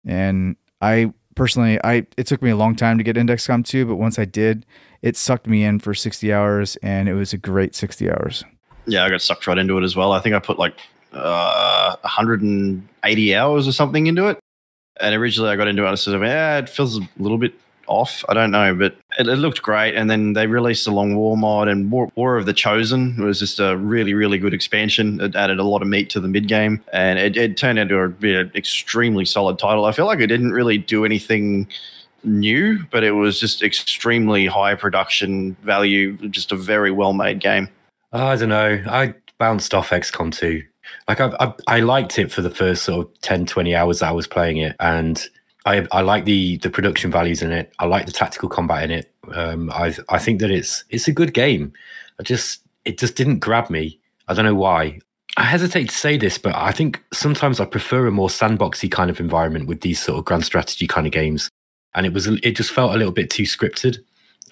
And I personally, I it took me a long time to get into XCOM 2, but once I did, it sucked me in for 60 hours, and it was a great 60 hours. Yeah, I got sucked right into it as well. I think I put like uh, 180 hours or something into it. And originally I got into it and I said, yeah, it feels a little bit off. I don't know, but it, it looked great. And then they released a long war mod and War, war of the Chosen it was just a really, really good expansion. It added a lot of meat to the mid game and it, it turned into a, an extremely solid title. I feel like it didn't really do anything new, but it was just extremely high production value, just a very well made game. Oh, I don't know. I bounced off XCOM 2. Like I, I, I liked it for the first sort of 10, 20 hours I was playing it, and I, I like the the production values in it. I like the tactical combat in it. Um, I, I think that it's it's a good game. I just it just didn't grab me. I don't know why. I hesitate to say this, but I think sometimes I prefer a more sandboxy kind of environment with these sort of grand strategy kind of games. And it was it just felt a little bit too scripted,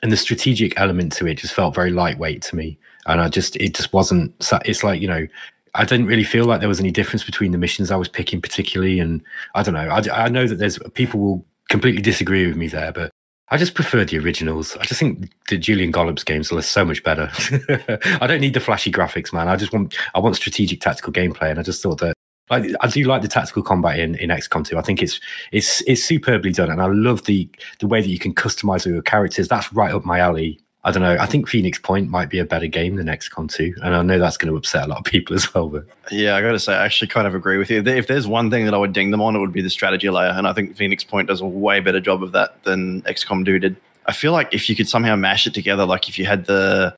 and the strategic element to it just felt very lightweight to me. And I just it just wasn't. It's like you know I didn't really feel like there was any difference between the missions I was picking, particularly. And I don't know. I, I know that there's people will completely disagree with me there, but I just prefer the originals. I just think the Julian Gollop's games are so much better. I don't need the flashy graphics, man. I just want I want strategic tactical gameplay, and I just thought that I do like the tactical combat in, in XCOM 2. I think it's it's it's superbly done, and I love the the way that you can customize your characters. That's right up my alley. I don't know. I think Phoenix Point might be a better game than XCOM 2. And I know that's going to upset a lot of people as well. But yeah, I got to say, I actually kind of agree with you. If there's one thing that I would ding them on, it would be the strategy layer. And I think Phoenix Point does a way better job of that than XCOM 2 did. I feel like if you could somehow mash it together, like if you had the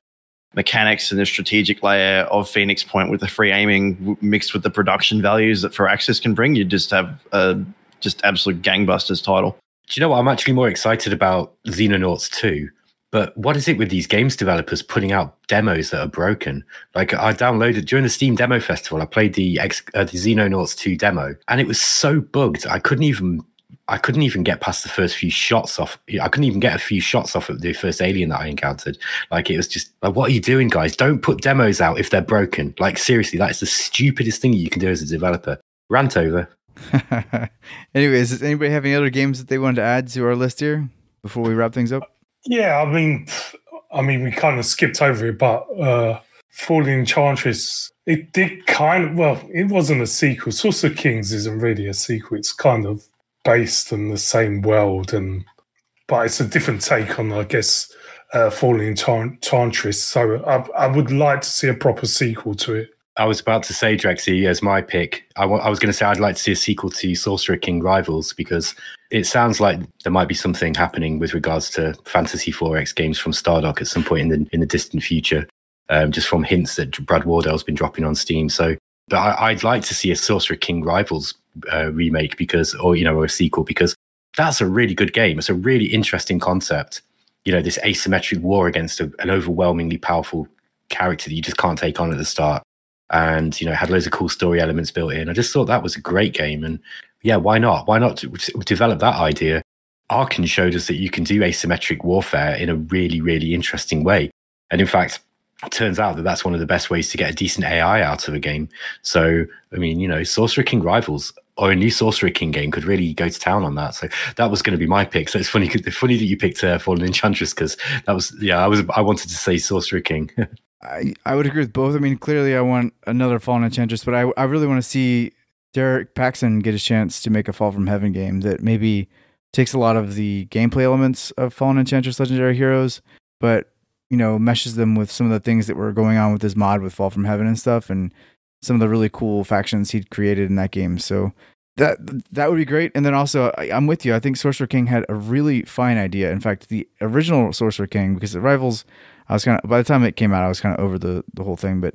mechanics and the strategic layer of Phoenix Point with the free aiming mixed with the production values that For Firaxis can bring, you'd just have a just absolute gangbusters title. Do you know what? I'm actually more excited about Xenonauts 2 but what is it with these games developers putting out demos that are broken? Like I downloaded during the Steam Demo Festival, I played the X, uh, the Xenonauts 2 demo, and it was so bugged I couldn't even I couldn't even get past the first few shots off. I couldn't even get a few shots off of the first alien that I encountered. Like it was just like, what are you doing, guys? Don't put demos out if they're broken. Like seriously, that is the stupidest thing you can do as a developer. Rant over. Anyways, does anybody have any other games that they wanted to add to our list here before we wrap things up? Yeah, I mean, I mean, we kind of skipped over it, but uh, Fallen Enchantress, it did kind of, well, it wasn't a sequel. Sorcerer Kings isn't really a sequel. It's kind of based in the same world, and but it's a different take on, I guess, uh, Fallen Enchantress. So I, I would like to see a proper sequel to it. I was about to say Drexy as my pick. I, w- I was going to say I'd like to see a sequel to Sorcerer King Rivals because it sounds like there might be something happening with regards to Fantasy 4X games from Stardock at some point in the in the distant future. Um, just from hints that Brad Wardell's been dropping on Steam. So, but I, would like to see a Sorcerer King Rivals uh, remake because, or you know, or a sequel because that's a really good game. It's a really interesting concept. You know, this asymmetric war against a, an overwhelmingly powerful character that you just can't take on at the start. And you know, had loads of cool story elements built in. I just thought that was a great game, and yeah, why not? Why not develop that idea? Arcen showed us that you can do asymmetric warfare in a really, really interesting way. And in fact, it turns out that that's one of the best ways to get a decent AI out of a game. So, I mean, you know, Sorcerer King Rivals or a new Sorcerer King game could really go to town on that. So that was going to be my pick. So it's funny, funny that you picked uh, Fallen Enchantress because that was, yeah, I was, I wanted to say Sorcerer King. I, I would agree with both. I mean, clearly I want another Fallen Enchantress, but I, I really want to see Derek Paxton get a chance to make a Fall from Heaven game that maybe takes a lot of the gameplay elements of Fallen Enchantress Legendary Heroes, but you know meshes them with some of the things that were going on with his mod with Fall from Heaven and stuff, and some of the really cool factions he'd created in that game. So that that would be great. And then also, I, am with you. I think Sorcerer King had a really fine idea. In fact, the original Sorcerer King, because the Rivals, I was kind of by the time it came out, I was kind of over the the whole thing. But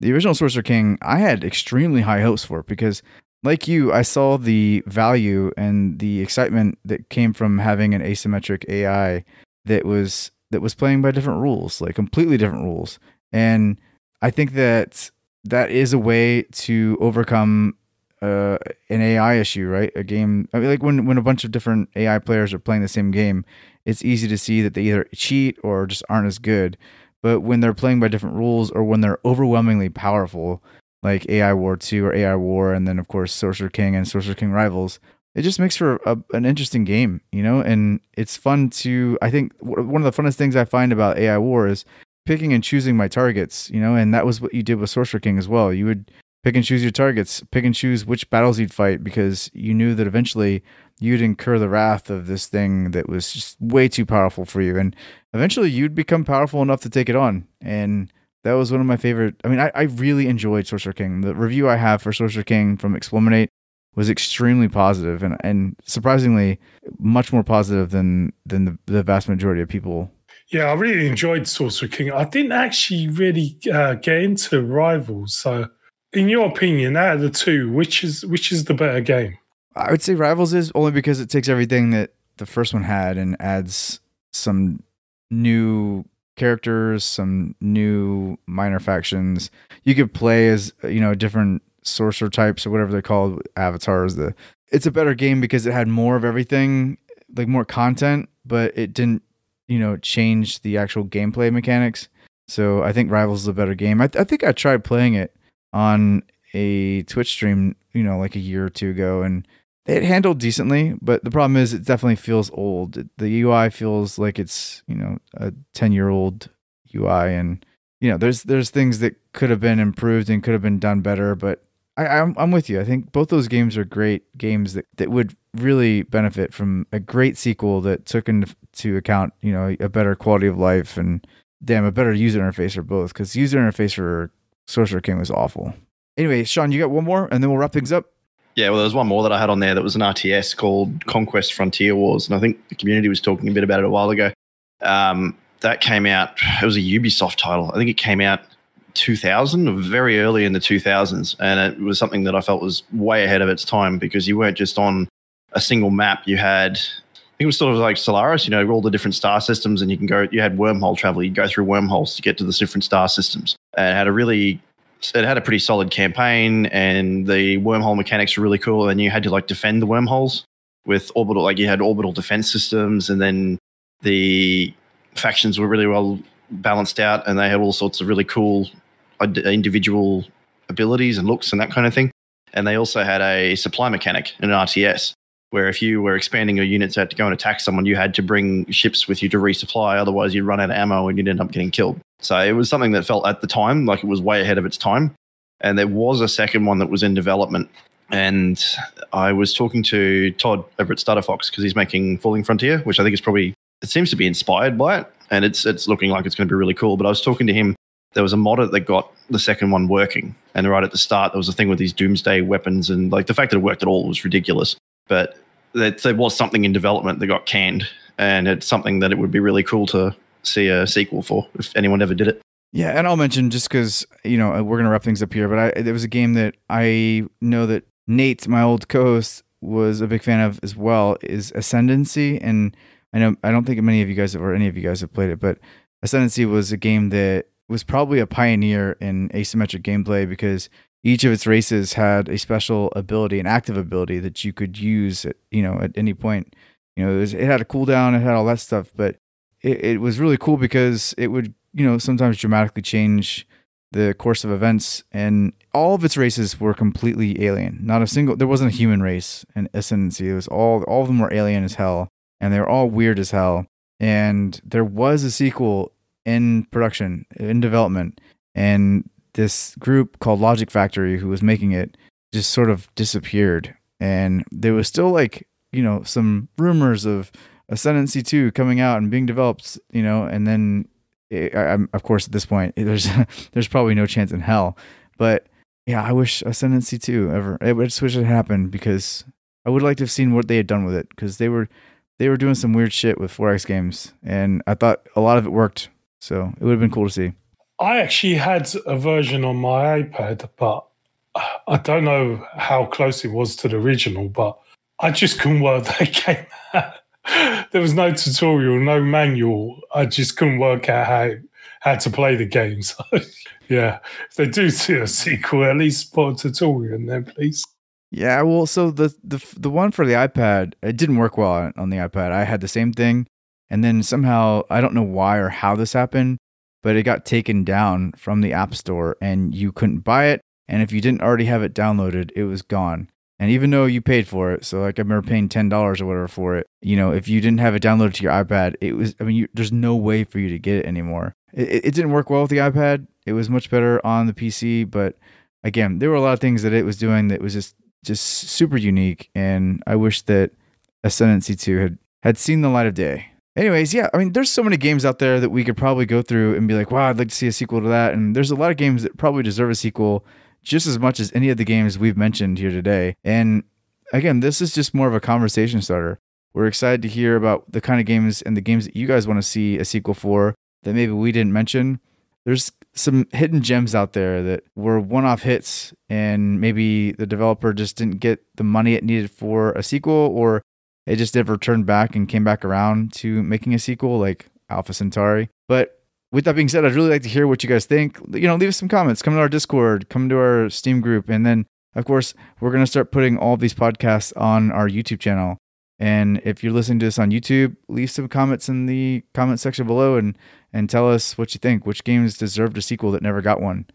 the original Sorcerer King, I had extremely high hopes for because like you, I saw the value and the excitement that came from having an asymmetric AI that was that was playing by different rules, like completely different rules. And I think that that is a way to overcome uh, an AI issue, right? A game I mean, like when when a bunch of different AI players are playing the same game, it's easy to see that they either cheat or just aren't as good. But when they're playing by different rules or when they're overwhelmingly powerful, like AI War 2 or AI War, and then of course Sorcerer King and Sorcerer King Rivals. It just makes for a, an interesting game, you know, and it's fun to. I think one of the funnest things I find about AI War is picking and choosing my targets, you know, and that was what you did with Sorcerer King as well. You would pick and choose your targets, pick and choose which battles you'd fight because you knew that eventually you'd incur the wrath of this thing that was just way too powerful for you, and eventually you'd become powerful enough to take it on, and that was one of my favorite. I mean, I, I really enjoyed Sorcerer King. The review I have for Sorcerer King from Explorminate was extremely positive and, and surprisingly much more positive than than the, the vast majority of people. Yeah, I really enjoyed Sorcerer King. I didn't actually really uh, get into Rivals. So, in your opinion, out of the two, which is which is the better game? I would say Rivals is only because it takes everything that the first one had and adds some new characters, some new minor factions. You could play as you know different sorcerer types or whatever they're called, avatars. The it's a better game because it had more of everything, like more content, but it didn't you know change the actual gameplay mechanics. So I think Rivals is a better game. I, th- I think I tried playing it on a Twitch stream, you know, like a year or two ago, and it handled decently, but the problem is it definitely feels old. The UI feels like it's, you know, a 10 year old UI and you know, there's there's things that could have been improved and could have been done better, but I, I'm I'm with you. I think both those games are great games that, that would really benefit from a great sequel that took into account, you know, a better quality of life and damn a better user interface for both. Because user interface for Sorcerer King was awful. Anyway, Shaun, you got one more, and then we'll wrap things up. Yeah, well, there was one more that I had on there that was an RTS called Conquest Frontier Wars, and I think the community was talking a bit about it a while ago. Um, that came out. It was a Ubisoft title. I think it came out 2000, very early in the 2000s, and it was something that I felt was way ahead of its time because you weren't just on a single map. You had, I think it was sort of like Stellaris. you know, all the different star systems, and you can go. You had wormhole travel. You go through wormholes to get to the different star systems, and it had a really it had a pretty solid campaign and the wormhole mechanics were really cool and you had to like defend the wormholes with orbital like you had orbital defense systems and then the factions were really well balanced out and they had all sorts of really cool individual abilities and looks and that kind of thing and they also had a supply mechanic in an rts where if you were expanding your units out to go and attack someone, you had to bring ships with you to resupply. Otherwise, you'd run out of ammo and you'd end up getting killed. So it was something that felt at the time like it was way ahead of its time. And there was a second one that was in development. And I was talking to Todd over at Stutterfox because he's making Falling Frontier, which I think is probably it seems to be inspired by it, and it's it's looking like it's going to be really cool. But I was talking to him. There was a modder that got the second one working, and right at the start, there was a thing with these doomsday weapons, and like the fact that it worked at all was ridiculous but there was something in development that got canned, and it's something that it would be really cool to see a sequel for if anyone ever did it. Yeah, and I'll mention just because you know we're gonna wrap things up here, but I there was a game that I know that Nate, my old co-host, was a big fan of as well. Is Ascendancy, and I know I don't think many of you guys or any of you guys have played it, but Ascendancy was a game that was probably a pioneer in asymmetric gameplay because each of its races had a special ability, an active ability it, it was really cool because it would you know sometimes dramatically change the course of events and all of its races were completely alien. Not a single there wasn't a human race in ascendancy it was all all of them were alien as hell and they were all weird as hell. And there was a sequel in production in development and this group called logic factory who was making it just sort of disappeared. And there was still like you know some rumors of ascendancy 2 coming out and being developed you know and then it, I, I'm, of course at this point there's there's probably no chance in hell. But yeah i wish ascendancy 2 ever i just wish it happened because i would like to have seen what they had done with it because they were they were doing some weird shit with 4x games and i thought a lot of it worked. So it would have been cool to see. I actually had a version on my iPad, but I don't know how close it was to the original, but I just couldn't work that game out. There was no tutorial, no manual. I just couldn't work out how how to play the game. So, yeah, if they do see a sequel, at least put a tutorial in there, please. Yeah, well, so the the the one for the iPad, it didn't work well on, on the iPad. I had the same thing, and then somehow I don't know why or how this happened, but it got taken down from the App Store, and you couldn't buy it. And if you didn't already have it downloaded, it was gone. And even though you paid for it, so like I remember paying ten dollars or whatever for it, you know, if you didn't have it downloaded to your iPad, it was. I mean, you, there's no way for you to get it anymore. It, it, didn't work well with the iPad. It was much better on the PC, but again, there were a lot of things that it was doing that was just just super unique, and I wish that Ascendancy 2 had had seen the light of day. Anyways, yeah, I mean, there's so many games out there that we could probably go through and be like, wow, I'd like to see a sequel to that. And there's a lot of games that probably deserve a sequel just as much as any of the games we've mentioned here today. And again, this is just more of a conversation starter. We're excited to hear about the kind of games and the games that you guys want to see a sequel for that maybe we didn't mention. There's some hidden gems out there that were one off hits, and maybe the developer just didn't get the money it needed for a sequel, or it just never turned back and came back around to making a sequel like Alpha Centauri. But with that being said, I'd really like to hear what you guys think. You know, leave us some comments, come to our Discord, come to our Steam group, and then of course, we're going to start putting all these podcasts on our YouTube channel. And if you're listening to this on YouTube, leave some comments in the comment section below and and tell us what you think. Which games deserved a sequel that never got one?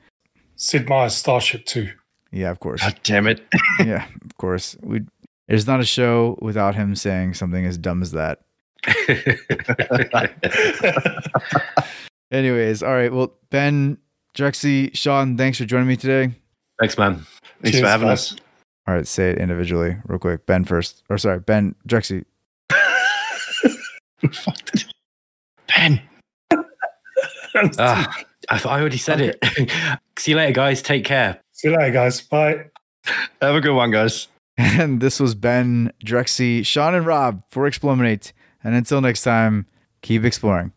Sid Meier's Starship 2. Yeah, of course. God damn it. yeah, of course. We there's not a show without him saying something as dumb as that. Anyways, all right. Well, Ben, Drexy, Shaun, thanks for joining me today. Thanks, man. Thanks Cheers, for having guys. us. All right, say it individually, real quick. Ben first, or sorry, Ben, Drexy. Fuck it. Ben. Ah, I, I already said it. See you later, guys. Take care. See you later, guys. Bye. Have a good one, guys. And this was Ben, Drexy, Shaun, and Rob for Explorminate. And until next time, keep exploring.